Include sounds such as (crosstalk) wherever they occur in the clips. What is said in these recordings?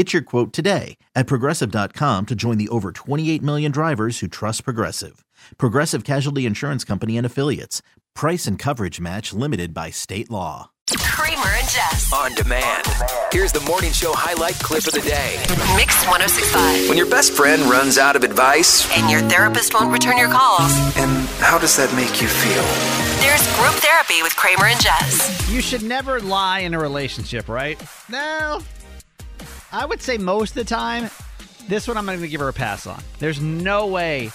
Get your quote today at progressive.com to join the over 28 million drivers who trust Progressive. Progressive Casualty Insurance Company and Affiliates. Price and coverage match limited by state law. Kramer and Jess. On demand. Here's the morning show highlight clip of the day. Mix 1065. When your best friend runs out of advice, And your therapist won't return your calls. and how does that make you feel? There's group therapy with Kramer and Jess. You should never lie in a relationship, right? No. I would say most of the time, this one I'm going to give her a pass on. There's no way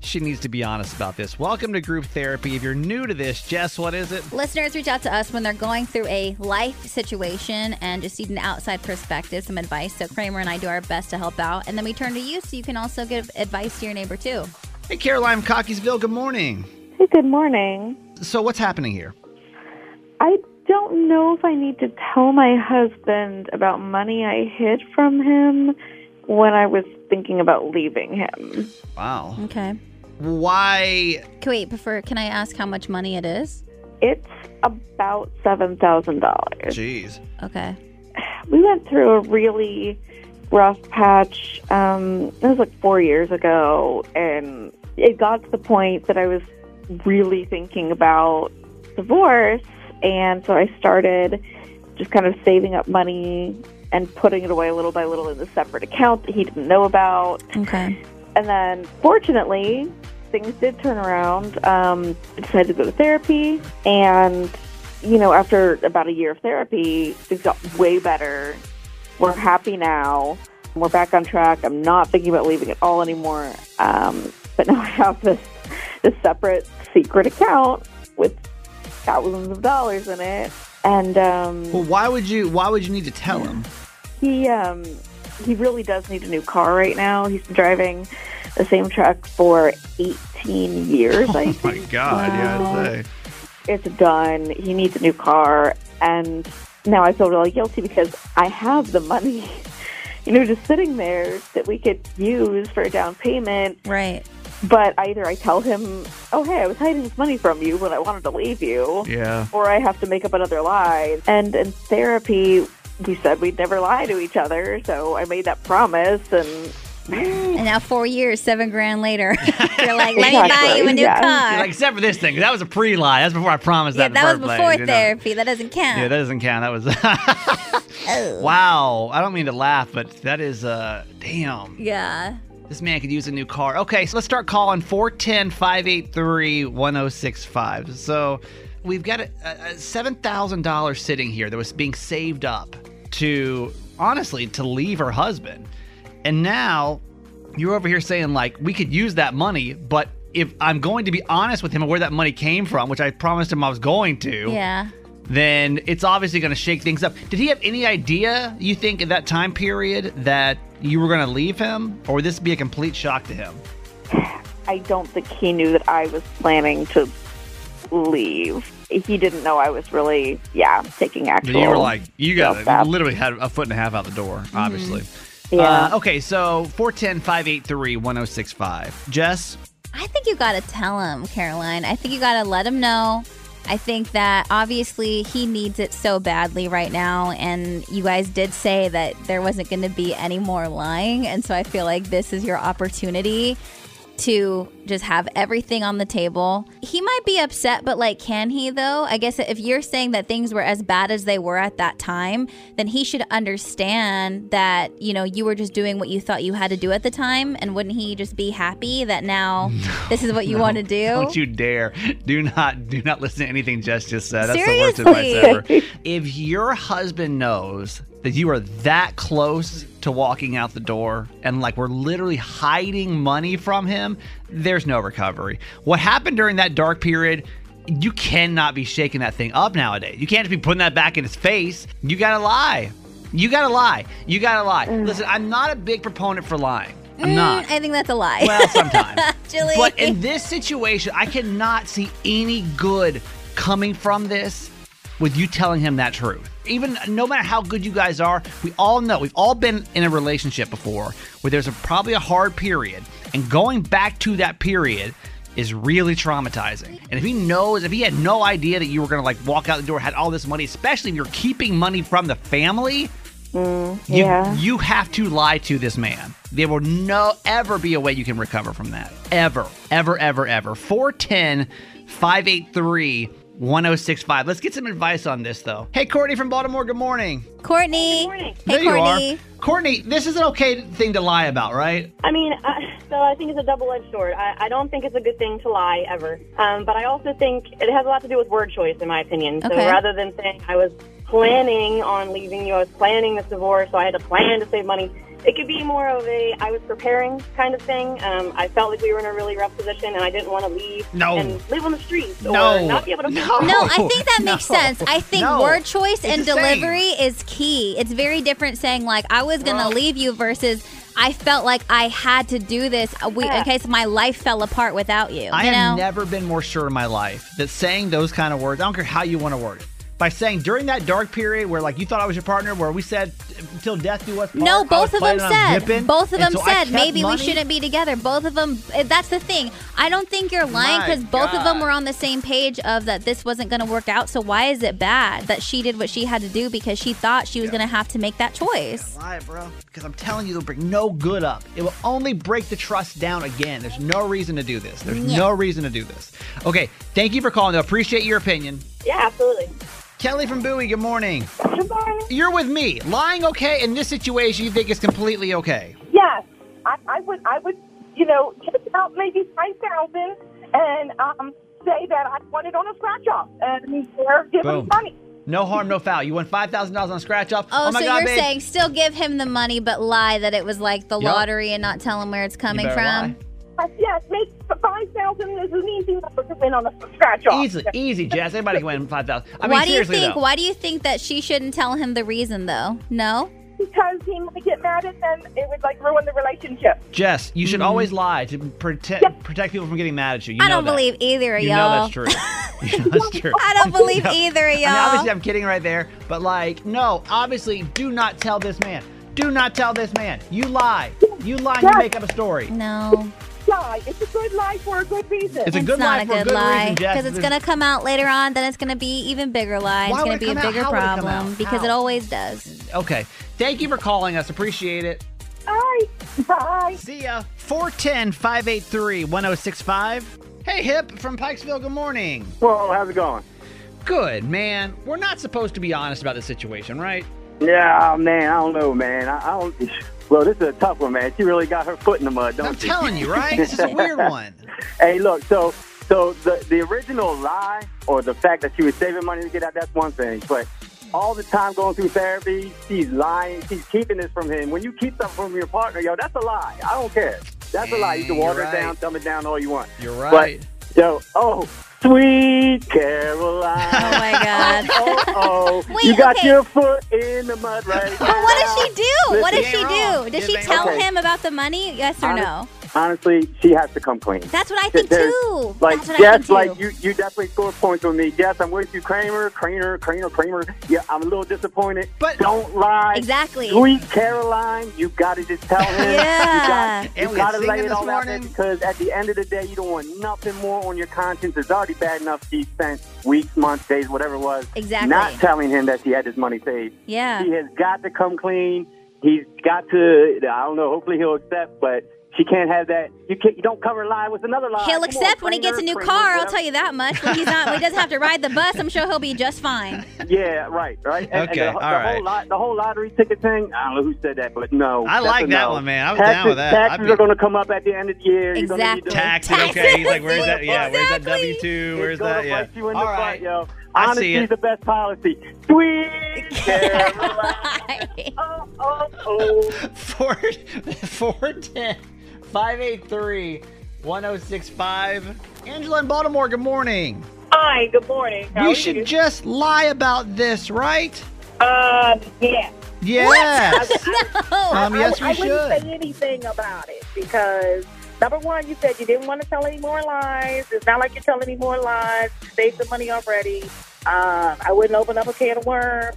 she needs to be honest about this. Welcome to group therapy. If you're new to this, Jess, what is it? Listeners reach out to us when they're going through a life situation and just need an outside perspective, some advice. So Kramer and I do our best to help out. And then we turn to you so you can also give advice to your neighbor too. Hey, Caroline from Cockeysville, good morning. Hey, good morning. So, what's happening here? I don't know if I need to tell my husband about money I hid from him when I was thinking about leaving him. Wow. Okay. Why? Can, wait, before can I ask how much money it is? It's about $7,000. Jeez. Okay. We went through a really rough patch. Um, it was like four years ago, and it got to the point that I was really thinking about divorce. And so I started just kind of saving up money and putting it away little by little in the separate account that he didn't know about. Okay. And then, fortunately, things did turn around. Um, I decided to go to therapy, and you know, after about a year of therapy, things got way better. We're happy now. We're back on track. I'm not thinking about leaving at all anymore. Um, but now I have this this separate secret account with thousands of dollars in it, and um, Well, why would you? Why would you need to tell him? he um he really does need a new car right now. He's been driving the same truck for 18 years. (laughs) I Oh my think. God! Yeah, I'd say. It's done. He needs a new car, and now I feel really guilty because I have the money, (laughs) you know, just sitting there that we could use for a down payment. Right. But either I tell him, "Oh, hey, I was hiding this money from you when I wanted to leave you," Yeah. or I have to make up another lie. And in therapy, we said we'd never lie to each other, so I made that promise, and And now four years, seven grand later, (laughs) you're like, let me buy you a new yeah. car. Like, except for this thing, that was a pre-lie. That's before I promised yeah, that. in that was before place, you know? therapy. That doesn't count. Yeah, that doesn't count. That was. (laughs) Oh. wow. I don't mean to laugh, but that is uh damn. yeah. This man could use a new car. Okay, so let's start calling 410-583-1065. So we've got a, a $7,000 sitting here that was being saved up to honestly to leave her husband. And now you're over here saying like we could use that money, but if I'm going to be honest with him of where that money came from, which I promised him I was going to, Yeah. then it's obviously going to shake things up. Did he have any idea, you think, at that time period that you were going to leave him? Or would this be a complete shock to him? I don't think he knew that I was planning to leave. He didn't know I was really, yeah, taking action. you were like, you got you literally had a foot and a half out the door, obviously. Yeah. Uh, okay, so 410 583 1065. Jess, I think you got to tell him, Caroline. I think you got to let him know. I think that obviously he needs it so badly right now. And you guys did say that there wasn't going to be any more lying. And so I feel like this is your opportunity. To just have everything on the table. He might be upset, but like, can he though? I guess if you're saying that things were as bad as they were at that time, then he should understand that, you know, you were just doing what you thought you had to do at the time. And wouldn't he just be happy that now (laughs) this is what you want to do? Don't you dare. Do not do not listen to anything Jess just said. That's Seriously. the worst advice ever. (laughs) if your husband knows that you are that close to walking out the door and like we're literally hiding money from him, there's no recovery. What happened during that dark period you cannot be shaking that thing up nowadays. You can't just be putting that back in his face. You gotta lie. You gotta lie. You gotta lie. Listen, I'm not a big proponent for lying. I'm Mm, not. I think that's a lie. Well, sometimes. (laughs) Julie. But in this situation, I cannot see any good coming from this with you telling him that truth. Even no matter how good you guys are, we all know we've all been in a relationship before where there's a, probably a hard period, and going back to that period is really traumatizing. And if he knows, if he had no idea that you were gonna like walk out the door, had all this money, especially if you're keeping money from the family, mm, you, yeah. you have to lie to this man. There will no ever be a way you can recover from that. Ever, ever, ever, ever. 410 583 1065. Let's get some advice on this, though. Hey, Courtney from Baltimore, good morning. Courtney. morning. Hey, there you Courtney. are. Courtney, this is an okay thing to lie about, right? I mean, I, so I think it's a double-edged sword. I, I don't think it's a good thing to lie ever, um, but I also think it has a lot to do with word choice, in my opinion. So Okay. rather than saying I was planning on leaving you, I was planning this divorce, so I had to plan to save money. It could be more of a I was preparing kind of thing. Um, I felt like we were in a really rough position, and I didn't want to leave No. and live on the streets No. or not be able to. No. No, I think that (laughs) makes No. sense. I think No. word choice It's and the same. delivery is key. It's very different saying like I was going to Well- leave you versus I felt like I had to do this. Uh, We, in case my life fell apart without you. I you know? have never been more sure in my life that saying those kind of words, I don't care how you want to word it, by saying during that dark period where like you thought I was your partner, where we said until death do us part. I No, both of them said. Both of them said maybe money? we shouldn't be together. Both of them. eh, That's the thing. I don't think you're lying because both of them were on the same page of that this wasn't going to work out. So why is it bad that she did what she had to do because she thought she was going to have to make that choice? Lie, bro. Because I'm telling you, it'll bring no good up. It will only break the trust down again. There's no reason to do this. There's Yeah. no reason to do this. Okay, thank you for calling. though. appreciate your opinion. Yeah, absolutely. Kelly from Bowie, good morning. Good morning. You're with me. Lying okay in this situation, you think is completely okay. Yes, I, I would. I would, you know, take out maybe five thousand and um, say that I won it on a scratch off, and they're giving Boom. money. No harm, no foul. You won $5,000 on scratch off. Oh, my so God, you're babe. saying still give him the money, but lie that it was like the Yup. lottery and not tell him where it's coming better from? lie. Yes, yes, make five thousand is an easy number to win on a scratch off. Easily, easy, Jess. Anybody can win 5000 I mean, why do you seriously, think? though. Why do you think that she shouldn't tell him the reason though? No. Because he might get mad and then it would like ruin the relationship. Jess, you should mm-hmm. always lie to protect Yeah. protect people from getting mad at you. you I know don't that. believe either of You y'all. know that's true. (laughs) (laughs) you know that's true. I don't (laughs) believe No. either of I mean, y'all. obviously, I'm kidding right there, but like, no, obviously, do not tell this man. Do not tell this man. You lie. You lie and you make up a story. no, Lie. It's a good lie for a good reason. It's a it's good not lie a for a good good lie reason, Jess. because it's gonna come out later on. Then it's gonna be even bigger lie. Why It's gonna be a bigger How would it problem because How? it always does. Okay. Thank you for calling us. Appreciate it. Bye. Bye. See ya. 410 583 1065. Hey, Hip from Pikesville, good morning. Well, how's it going? Good, man. We're not supposed to be honest about this situation, right? Yeah, man, I don't know, man. I, I don't. Well, this is a tough one, man. She really got her foot in the mud, don't I'm she? telling you, right? This is a weird (laughs) one. hey, look, so so the the original lie or the fact that she was saving money to get out, that's one thing. But all the time going through therapy, she's lying. She's keeping this from him. When you keep something from your partner, yo, that's a lie. I don't care. That's a lie. You can water right. it down, dumb it down all you want. You're right. But, yo, oh, sweet Caroline. Oh my god. (laughs) oh, oh. (laughs) Wait, you got okay. your foot in the mud right But what does she do? what does she ain't wrong. do? Does she tell wrong. him about the money? Yes or no? Honestly, she has to come clean. That's what I think There's- too. Like, That's what I yes, think too. like you, you definitely scored points with me. Yes, I'm with you, Kramer, Kramer, Kramer, Kramer. Yeah, I'm a little disappointed. But- don't lie. Exactly. Sweet Caroline, you got to just tell him. Yeah. You got, we you got to singing lay it this all out there because at the end of the day, you don't want nothing more on your conscience. It's already bad enough she spent weeks, months, days, whatever it was, Exactly. not telling him that she had this money saved. Yeah. He has got to come clean. He's got to, I don't know, hopefully he'll accept, but she can't have that you can't, you don't cover a lie with another lie. He'll Come on, accept when he gets a new car. I'll tell you that much. When he's not, when he doesn't have to ride the bus, I'm sure he'll be just fine. (laughs) Yeah, right, right. And, Okay, and the, all the right. Whole lot, the whole lottery ticket thing. I don't know who said that, but no. I like that no. one, man. I was taxes, down with that. Taxes be- are going to come up at the end of the year. You're gonna need to- Taxes, okay. He's like, where's that? Yeah, where's that W two? Where's gonna that? Yeah. bite you in the All butt, right. yo. I Honesty see it. is the best policy. Sweet (laughs) Caroline. oh, oh, oh. (laughs) Four, 410 583 1065. Angela in Baltimore, good morning. Hi, good morning. How we are should you? just lie about this, right? Um, yeah. Yes. (laughs) no. Um, yes, we I, I wouldn't say anything about it because number one, you said you didn't want to tell any more lies. It's not like you're telling any more lies. You saved the money already. Um, I wouldn't open up a can of worms.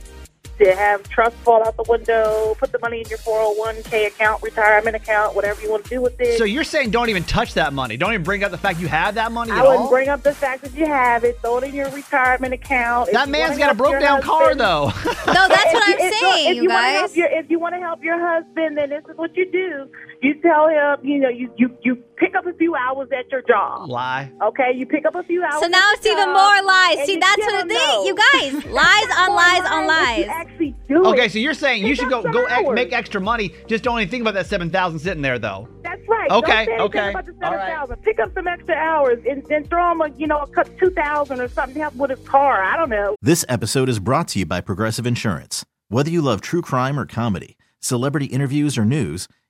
To have trust fall out the window, put the money in your 401k account, retirement account, whatever you want to do with it. So you're saying don't even touch that money. Don't even bring up the fact you have that money I at wouldn't all? bring up the fact that you have it. Throw it in your retirement account. That you man's wanna got a help broke your down car, though. (laughs) No, that's what If I'm if- saying, if you you guys. help your, if you want to help your husband, then this is what you do. You tell him, you know, you you you pick up a few hours at your job. Lie. Okay, you pick up a few hours. So now it's even more lies. See, that's what him it know. is. You guys, (laughs) lies on lies on lies. You actually do Okay, it. so you're saying you should go go ex- make extra money. Just don't even think about that seven thousand sitting there, though. That's right. Okay, Don't say anything okay. About the All right. Pick up some extra hours and, and throw him a, you know, a cut two thousand or something to help with his car. I don't know. This episode is brought to you by Progressive Insurance. Whether you love true crime or comedy, celebrity interviews or news,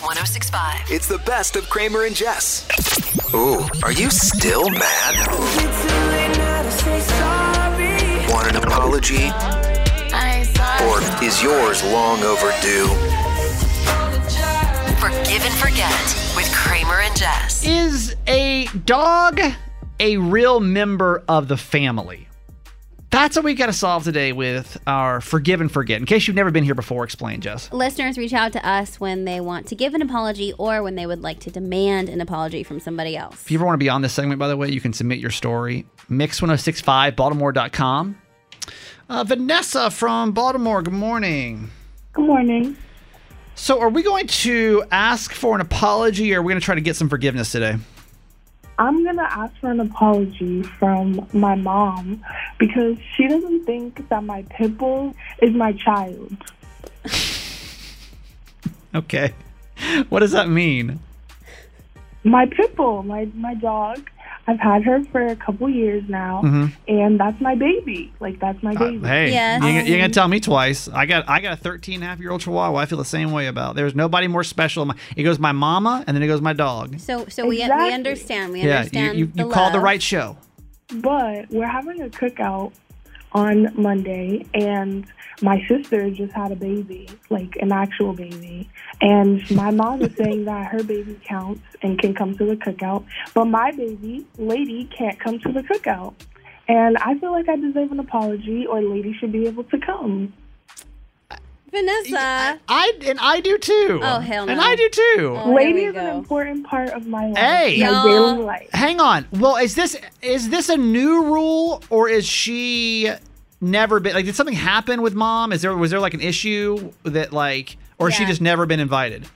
Mix 1065. It's the best of Kramer and Jess. Ooh, are you still mad? Want an apology? Or is yours long overdue? Forgive and forget with Kramer and Jess. Is a dog a real member of the family? That's what we got to solve today with our forgive and forget. In case you've never been here before, explain, Jess. Listeners reach out to us when they want to give an apology or when they would like to demand an apology from somebody else. If you ever want to be on this segment, by the way, you can submit your story. Mix1065baltimore.com. Uh, Vanessa from Baltimore, good morning. Good morning. So, are we going to ask for an apology or are we going to try to get some forgiveness today? I'm gonna ask for an apology from my mom because she doesn't think that my pit bull is my child. (laughs) Okay. What does that mean? My pit bull, my my dog. I've had her for a couple years now, Mhm. and that's my baby. Like that's my baby. Hey, Yes. you, ain't- you ain't Um, gonna tell me twice. I got I got a 13 and a half year old chihuahua. I feel the same way about. There's nobody more special. My- It goes my mama, and then it goes my dog. So, so we we understand. We yeah, you understand. you, the you called the right show. But we're having a cookout on Monday, and my sister just had a baby, like an actual baby. And my mom is saying that her baby counts and can come to the cookout, but my baby, Lady, can't come to the cookout. And I feel like I deserve an apology, or Lady should be able to come. Vanessa. I and I do too. Oh, hell no. And I do too. Oh, Lady we is an important part of my life, Hey. my daily life. Hang on. Well, is this is this a new rule or is she never been like did something happen with mom? Is there was there like an issue that like or has she just never been invited?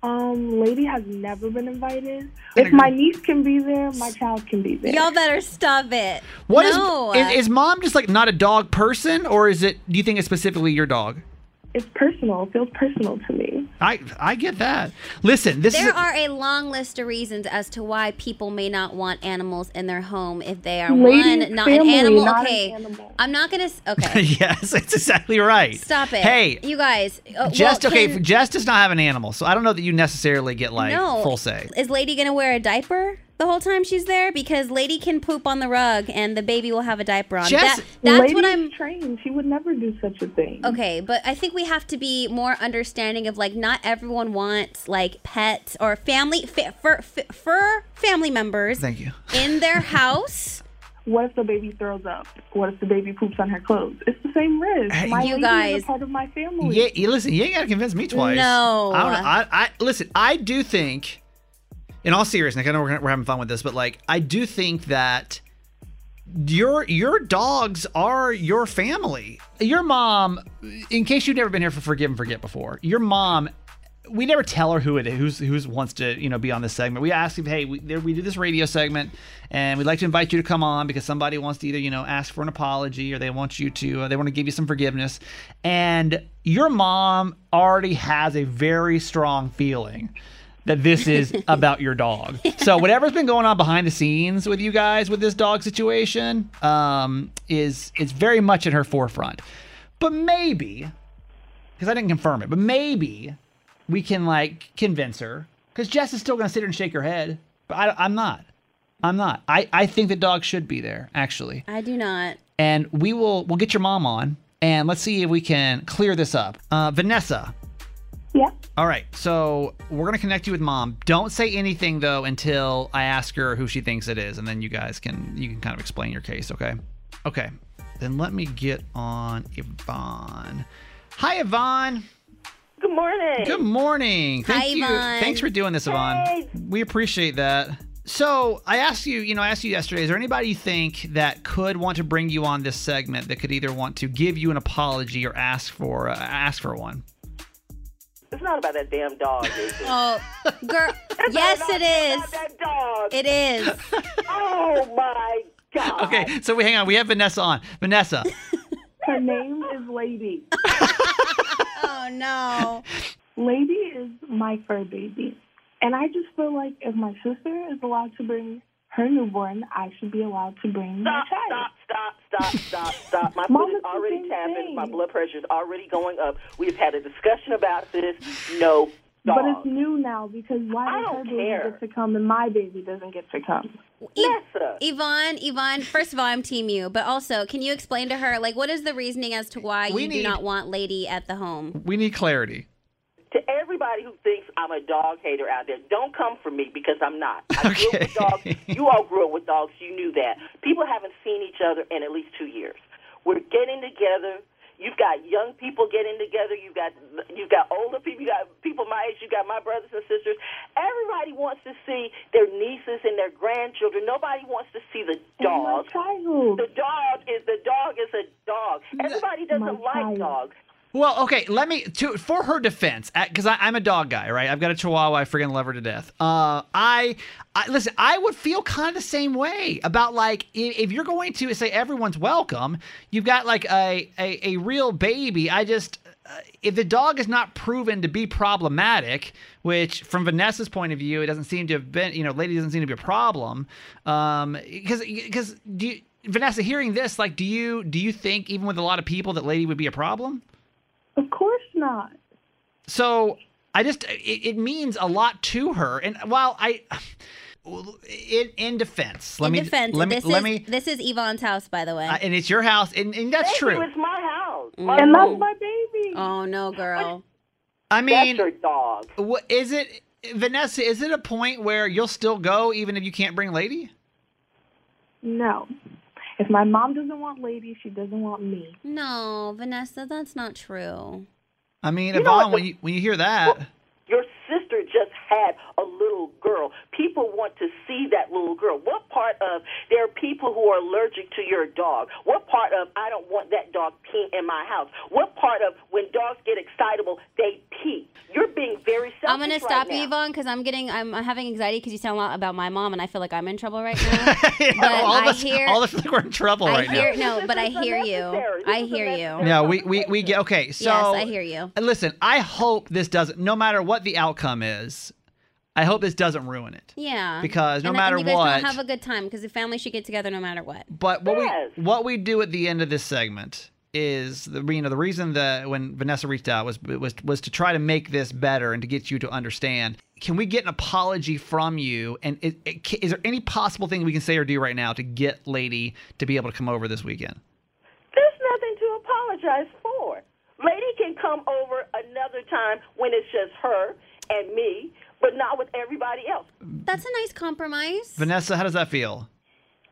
Um, Lady has never been invited. If my niece can be there, my child can be there. Y'all better stop it. What is no. is, is mom just like not a dog person or is it do you think it's specifically your dog? It's personal. It feels personal to me. I I get that. Listen, this There is are a long list of reasons as to why people may not want animals in their home if they are Lady's one not an animal. not an okay, animal. I'm not gonna. Okay, (laughs) yes, it's exactly right. stop it. Hey, you guys. Uh, Jess, well, okay, can- Jess does not have an animal, so I don't know that you necessarily get like no. full say. Is Lady gonna wear a diaper? The whole time she's there? Because Lady can poop on the rug and the baby will have a diaper on. Jess- that, that's Lady what is I'm trained. She would never do such a thing. Okay, but I think we have to be more understanding of like not everyone wants like pets or family fa- fur, f- fur family members Thank you. in their (laughs) house. What if the baby throws up? What if the baby poops on her clothes? It's the same risk. Hey, My you lady guys- is a part of my family. Yeah, you listen. You ain't got to convince me twice. No. I, don't I, I listen. I do think, in all seriousness, I know we're, we're having fun with this, but like, I do think that your your dogs are your family. Your mom, in case you've never been here for Forgive and Forget before, your mom. We never tell her who it is, who's who's wants to you know be on this segment. We ask him, hey, we we do this radio segment, and we'd like to invite you to come on because somebody wants to either you know ask for an apology or they want you to uh, they want to give you some forgiveness, and your mom already has a very strong feeling that this is (laughs) about your dog. So whatever's been going on behind the scenes with you guys with this dog situation um, is is very much in her forefront. But maybe, because I didn't confirm it, but maybe we can like convince her. Because Jess is still going to sit here and shake her head, but I, I'm not. I'm not. I, I think the dog should be there actually, I do not. and we will we'll get your mom on and let's see if we can clear this up. Uh, Vanessa. Yeah. All right, so we're gonna connect you with mom. Don't say anything though until I ask her who she thinks it is, and then you guys can you can kind of explain your case. Okay. Okay. Then let me get on Yvonne. Hi, Yvonne. Good morning. Good morning. Thank Hi, you. Yvonne. Thanks for doing this, Yvonne. Hey. We appreciate that. So I asked you, you know, I asked you yesterday, is there anybody you think that could want to bring you on this segment that could either want to give you an apology or ask for uh, ask for one? It's not about that damn dog, is it? Oh, girl. (laughs) yes, it is. That dog. It is. (laughs) oh my god. Okay, so we hang on. We have Vanessa on. Vanessa. (laughs) Her name is Lady. Oh no. Lady is my fur baby. And I just feel like if my sister is allowed to bring her newborn, I should be allowed to bring my Stop, child. stop, stop, stop, stop, stop. My Mom, foot is already tapping. My blood pressure is already going up. We've had a discussion about this. No dog. But it's new now because why does her don't baby care. get to come and my baby doesn't get to come? Vanessa. Yvonne, Yvonne, first of all, I'm team you, but also, can you explain to her, like, what is the reasoning as to why We you need- do not want Lady at the home? We need clarity. To everybody who thinks I'm a dog hater out there, don't come for me because I'm not. I grew up with dogs. You all grew up with dogs. You knew that. People haven't seen each other in at least two years. We're getting together. You've got young people getting together. You've got you've got older people. You got people my age. You got my brothers and sisters. Everybody wants to see their nieces and their grandchildren. Nobody wants to see the dog. My child. The dog is the dog is a dog. Everybody doesn't My like child. dogs. Well, okay, let me to for her defense, because I'm a dog guy, right? I've got a Chihuahua. I freaking love her to death. Uh, I, I listen. I would feel kind of the same way about like if, you're going to say everyone's welcome, you've got like a a, a real baby. I just uh, if the dog is not proven to be problematic, which from Vanessa's point of view, it doesn't seem to have been. You know, lady doesn't seem to be a problem. Um, because because do you, Vanessa hearing this, like, do you do you think even with a lot of people that lady would be a problem? Of course not. So I just it, it means a lot to her. And while I in in defense, let In me defense, let me this let is me this is Yvonne's house, by the way. uh, and it's your house and, and that's Thank true. you. It's my house. And that's my baby. oh no, girl. I mean, That's your dog. what is it Vanessa, is it a point where you'll still go even if you can't bring lady? No. If my mom doesn't want Lady, she doesn't want me. No, Vanessa, that's not true. I mean, You know Yvonne, the- when you when you hear that, Your sister just had a little girl. People want to see that little girl. What part of there are people who are allergic to your dog? What part of I don't want that dog peeing in my house? What part of when dogs get excitable they pee? You're being very selfish. I'm gonna stop right you, now. Yvonne, because I'm getting I'm having anxiety because you sound a lot about my mom, and I feel like I'm in trouble right now. (laughs) but all of I us, hear all of us feel like we're in trouble I right hear now. no, but I hear you. I hear you. unnecessary. No, we, we, we get okay. So yes, I hear you. And Listen, I hope this doesn't. No matter what the outcome is, I hope this doesn't ruin it. Yeah. Because no and, matter and you guys what- don't have a good time because the family should get together no matter what. But what Yes. we what we do at the end of this segment is the you know the reason that when Vanessa reached out was was was to try to make this better and to get you to understand. Can we get an apology from you? And is, is there any possible thing we can say or do right now to get Lady to be able to come over this weekend? There's nothing to apologize for. Lady can come over another time when it's just her and me, but not with everybody else. That's a nice compromise. Vanessa, how does that feel?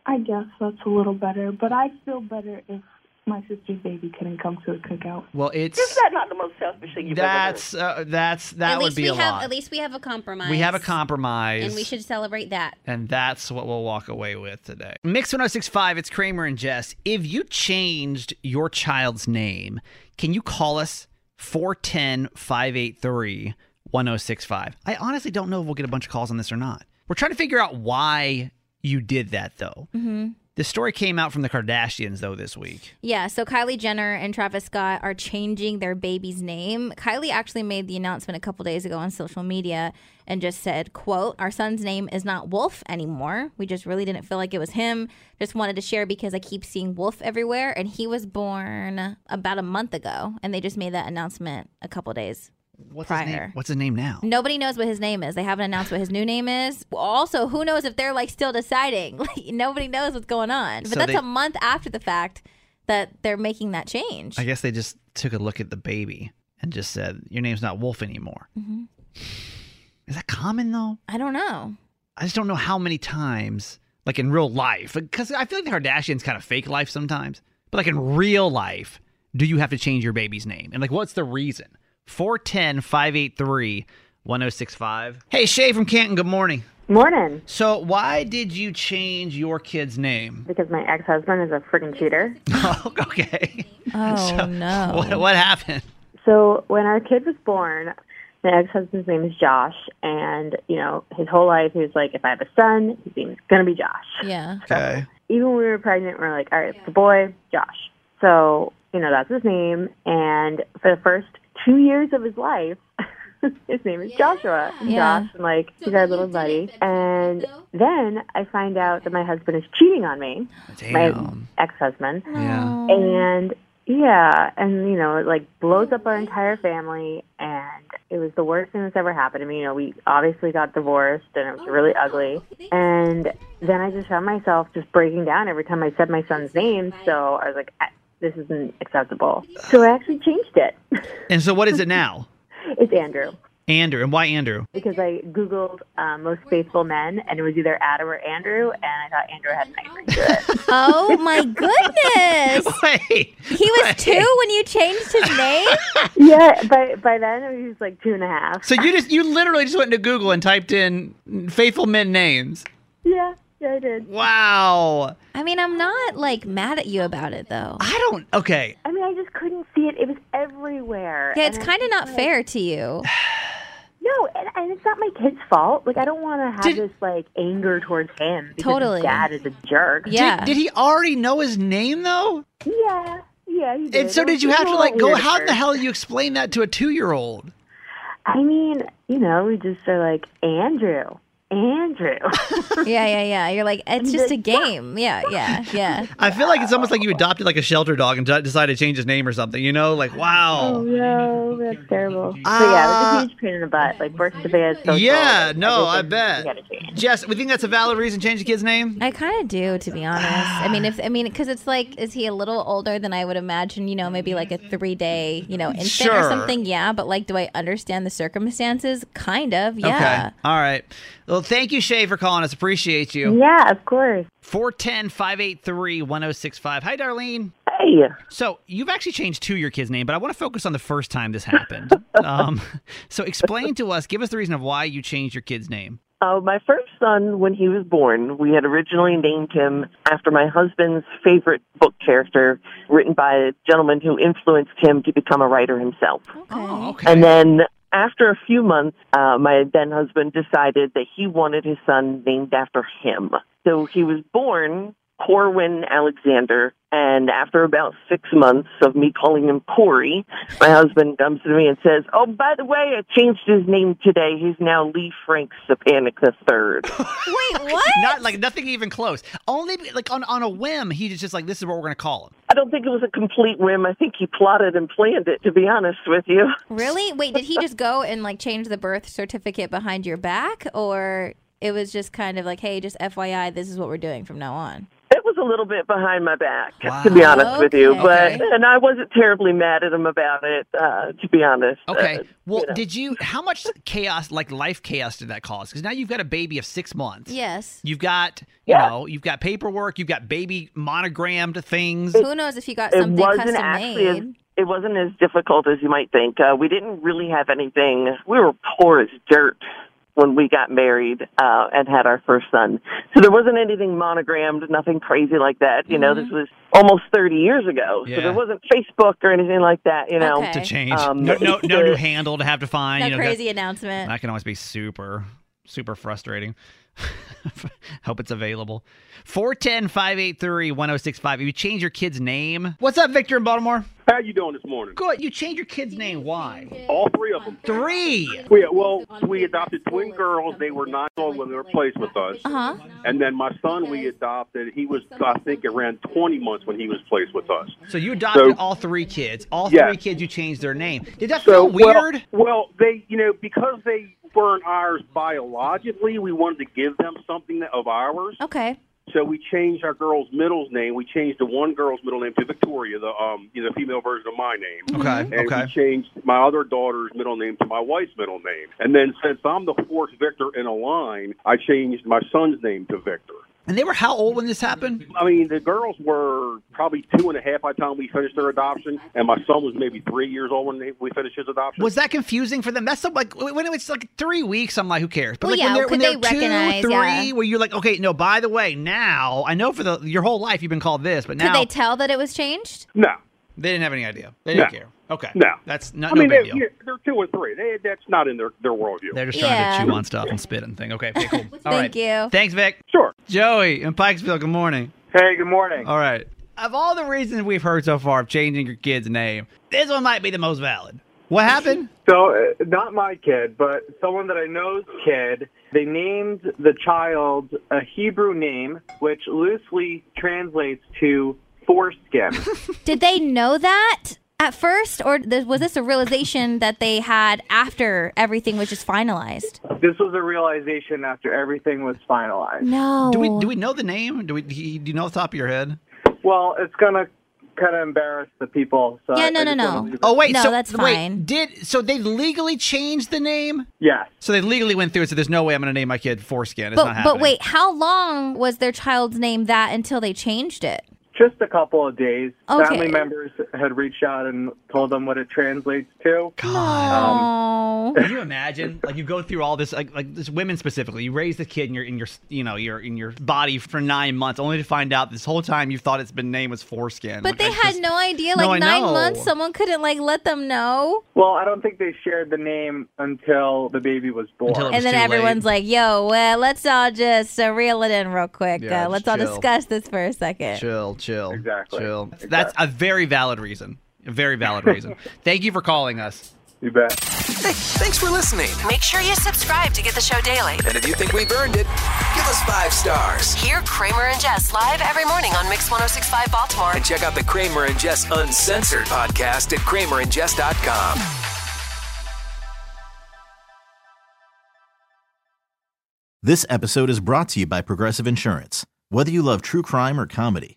I guess that's a little better, but I'd feel better if my sister's baby couldn't come to a cookout. Well, it's Is that not the most selfish thing you've that's uh, that's that at would least be we a have lot. at least we have a compromise. we have a compromise. and we should celebrate that. And that's what we'll walk away with today. Mix 1065, it's Kramer and Jess. If you changed your child's name, can you call us 410 583 1065? I honestly don't know if we'll get a bunch of calls on this or not. We're trying to figure out why you did that, though. Mm-hmm. The story came out from the Kardashians, though, this week. Yeah, so Kylie Jenner and Travis Scott are changing their baby's name. Kylie actually made the announcement a couple days ago on social media and just said, quote, our son's name is not Wolf anymore. We just really didn't feel like it was him. Just wanted to share because I keep seeing Wolf everywhere and he was born about a month ago and they just made that announcement a couple days What's prior. his name? What's his name now? Nobody knows what his name is. They haven't announced what his new name is. Also, who knows if they're like still deciding? (laughs) Like nobody knows what's going on. But So that's they- a month after the fact that they're making that change. I guess they just took a look at the baby and just said, Your name's not Wolf anymore. hmm Is that common, though? I don't know. I just don't know how many times, like in real life, because I feel like the Kardashians kind of fake life sometimes. But like in real life, do you have to change your baby's name? And like, what's the reason? 410 583 1065. Hey, Shay from Canton, good morning. Morning. So, why did you change your kid's name? Because my ex husband is a freaking cheater. (laughs) Oh, okay. Oh, (laughs) no. What, what happened? So when our kid was born, my ex husband's name is Josh, and you know his whole life he was like, if I have a son, his name's gonna be Josh. Yeah. Okay. Even when we were pregnant, we are like, all right, it's a boy, Josh. So you know that's his name, and for the first two years of his life. (laughs) his name is Joshua. Yeah. Josh, and like he's our little buddy. And then I find out that my husband is cheating on me, my Damn. ex-husband. Yeah. And yeah, and you know, it like blows up our entire family and it was the worst thing that's ever happened to me. You know, we obviously got divorced and it was really ugly. And then I just found myself just breaking down every time I said my son's name. So I was like, "I- this isn't acceptable. So I actually changed it. (laughs) And so, what is it now? it's Andrew. Andrew. And why Andrew? Because I Googled uh, most faithful men and it was either Adam or Andrew, and I thought Andrew had a nice ring to it. (laughs) Oh my goodness. (laughs) Wait. He was two when you changed his name? yeah, by, by then he was like two and a half. So, you just, you literally just went into Google and typed in faithful men names. Yeah, yeah, I did. Wow. I mean, I'm not like mad at you about it though. I don't. Okay. I mean, I just couldn't see it. It was everywhere. Yeah, it's kind of not just fair to you. (sighs) No, and, and it's not my kid's fault. Like, I don't want to have Did- this like anger towards him because Totally. his dad is a jerk. Yeah. Did, did he already know his name though? Yeah, yeah. He did. And so did you have to like go? weird How in the hell do you explain that to a two-year-old? I mean, you know, we just are like Andrew, Andrew. (laughs) yeah, yeah, yeah. You're like, it's just a game. Yeah, yeah, yeah. (laughs) I feel like it's almost like you adopted like a shelter dog and d- decided to change his name or something. You know, like wow. oh wow. no, that's terrible. but yeah, it was a ah. huge pain in the butt. Like birth to bed. social, Yeah, like, no, I everything bet. we. Jess, we think that's a valid reason to change the kid's name. I kind of do, to be honest. I mean, if I mean, because it's like, is he a little older than I would imagine? You know, maybe like a three day, you know, infant Sure. or something. Yeah, but like, do I understand the circumstances? Kind of. Yeah. Okay. All right. Well, thank you, Shay, for calling us. Appreciate you. Yeah, of course. 410 583 1065. Hi, Darlene. Hey. So, you've actually changed to your kid's name, but I want to focus on the first time this happened. (laughs) um, so, explain to us, give us the reason of why you changed your kid's name. Uh, my first son, when he was born, we had originally named him after my husband's favorite book character, written by a gentleman who influenced him to become a writer himself. Oh, okay. And then after a few months, uh, my then husband decided that he wanted his son named after him. So he was born Corwin Alexander. And after about six months of me calling him Corey, my husband comes to me and says, "Oh, by the way, I changed his name today. He's now Lee Frank Sapanic III." (laughs) Wait, what? Not like nothing even close. Only like on, on a whim, he was just like, "This is what we're going to call him." I don't think it was a complete whim. I think he plotted and planned it. To be honest with you. Really? Wait, did he just go and like change the birth certificate behind your back, or it was just kind of like, hey, just FYI, this is what we're doing from now on? It was a little bit behind my back, to be honest with you. But Okay. and I wasn't terribly mad at him about it. Uh, to be honest. Okay. Uh, well, you know. did you? How much chaos, like life chaos, did that cause? Because now you've got a baby of six months. Yes. You've got, you Yeah. know, you've got paperwork. You've got baby monogrammed things. Who knows if you got it something wasn't custom actually as, made? it wasn't as difficult as you might think. Uh, we didn't really have anything. We were poor as dirt when we got married uh, and had our first son. So there wasn't anything monogrammed, nothing crazy like that. You know, this was almost 30 years ago. Yeah. So there wasn't Facebook or anything like that, you know. to change. Um, no, no, no (laughs) new handle to have to find. No you know, crazy that, announcement. that can always be super, super frustrating. (laughs) Hope it's available. 410 583 1065. You change your kid's name. What's up, Victor in Baltimore? How you doing this morning? Good. You change your kid's name. Why? All three of them. Three. We, well, we adopted twin girls. They were nine old when they were placed with us. Uh huh. And then my son, we adopted. He was, I think, around 20 months when he was placed with us. So you adopted So- all three kids. All Yeah. three kids, you changed their name. Did that So feel weird? Well, well, they, you know, because they weren't ours biologically, we wanted to give them something of ours. Okay. So we changed our girl's middle name. We changed the one girl's middle name to Victoria, the um, you know, female version of my name. Okay, And okay. we changed my other daughter's middle name to my wife's middle name. And then since I'm the fourth Victor in a line, I changed my son's name to Victor. And they were how old when this happened? I mean, the girls were probably two and a half by the time we finished their adoption, and my son was maybe three years old when they, we finished his adoption. Was that confusing for them? That's some, like when it's like three weeks. I'm like, who cares? But Well, like yeah, when they're, when they're they recognize, two, three, yeah. where you're like, okay, no. By the way, now I know for the your whole life you've been called this, but now Could they tell that it was changed? No. They didn't have any idea. They didn't care. Okay, No. that's not I no mean, big they, deal. They're two and three. They, that's not in their, their worldview. They're just Yeah. trying to chew on stuff and spit and thing. Okay, okay cool. (laughs) All Thank right. you. Thanks, Vic. Sure. Joey in Pikesville. Good morning. Hey, good morning. All right. Of all the reasons we've heard so far of changing your kid's name, this one might be the most valid. What happened? So, uh, not my kid, but someone that I know's kid, they named the child a Hebrew name, which loosely translates to foreskin. (laughs) Did they know that at first, or th- was this a realization that they had after everything was just finalized? this was a realization after everything was finalized. No. Do we do we know the name? Do we do you know off the top of your head? Well, it's going to kind of embarrass the people. So Yeah, I- no, I no, no. Oh wait, No, so that's wait, fine. did so they legally changed the name? Yes. So they legally went through it. So there's no way I'm going to name my kid Foreskin. It's But not happening. but wait, how long was their child's name that until they changed it? Just a couple of days. Okay. Family members had reached out and told them what it translates to. Oh. Can you imagine? Like you go through all this, like like this women specifically. You raise the kid in your in your you know your in your body for nine months, only to find out this whole time you thought its been name was foreskin. But Like, they I had just- no idea. Like I nine months, someone couldn't like let them know. Well, I don't think they shared the name until the baby was born. Until it And then too late. everyone's like, "Yo, well, let's all just uh, reel it in real quick. Yeah, uh, let's just all chill. discuss this for a second. Chill, chill, Exactly. chill. That's a very valid reason. A very valid reason. (laughs) Thank you for calling us. You bet. Hey, thanks for listening. Make sure you subscribe to get the show daily. And if you think we've earned it, give us five stars. Hear Kramer and Jess live every morning on Mix 1065 Baltimore. And check out the Kramer and Jess Uncensored podcast at kramerandjess.com. This episode is brought to you by Progressive Insurance. Whether you love true crime or comedy,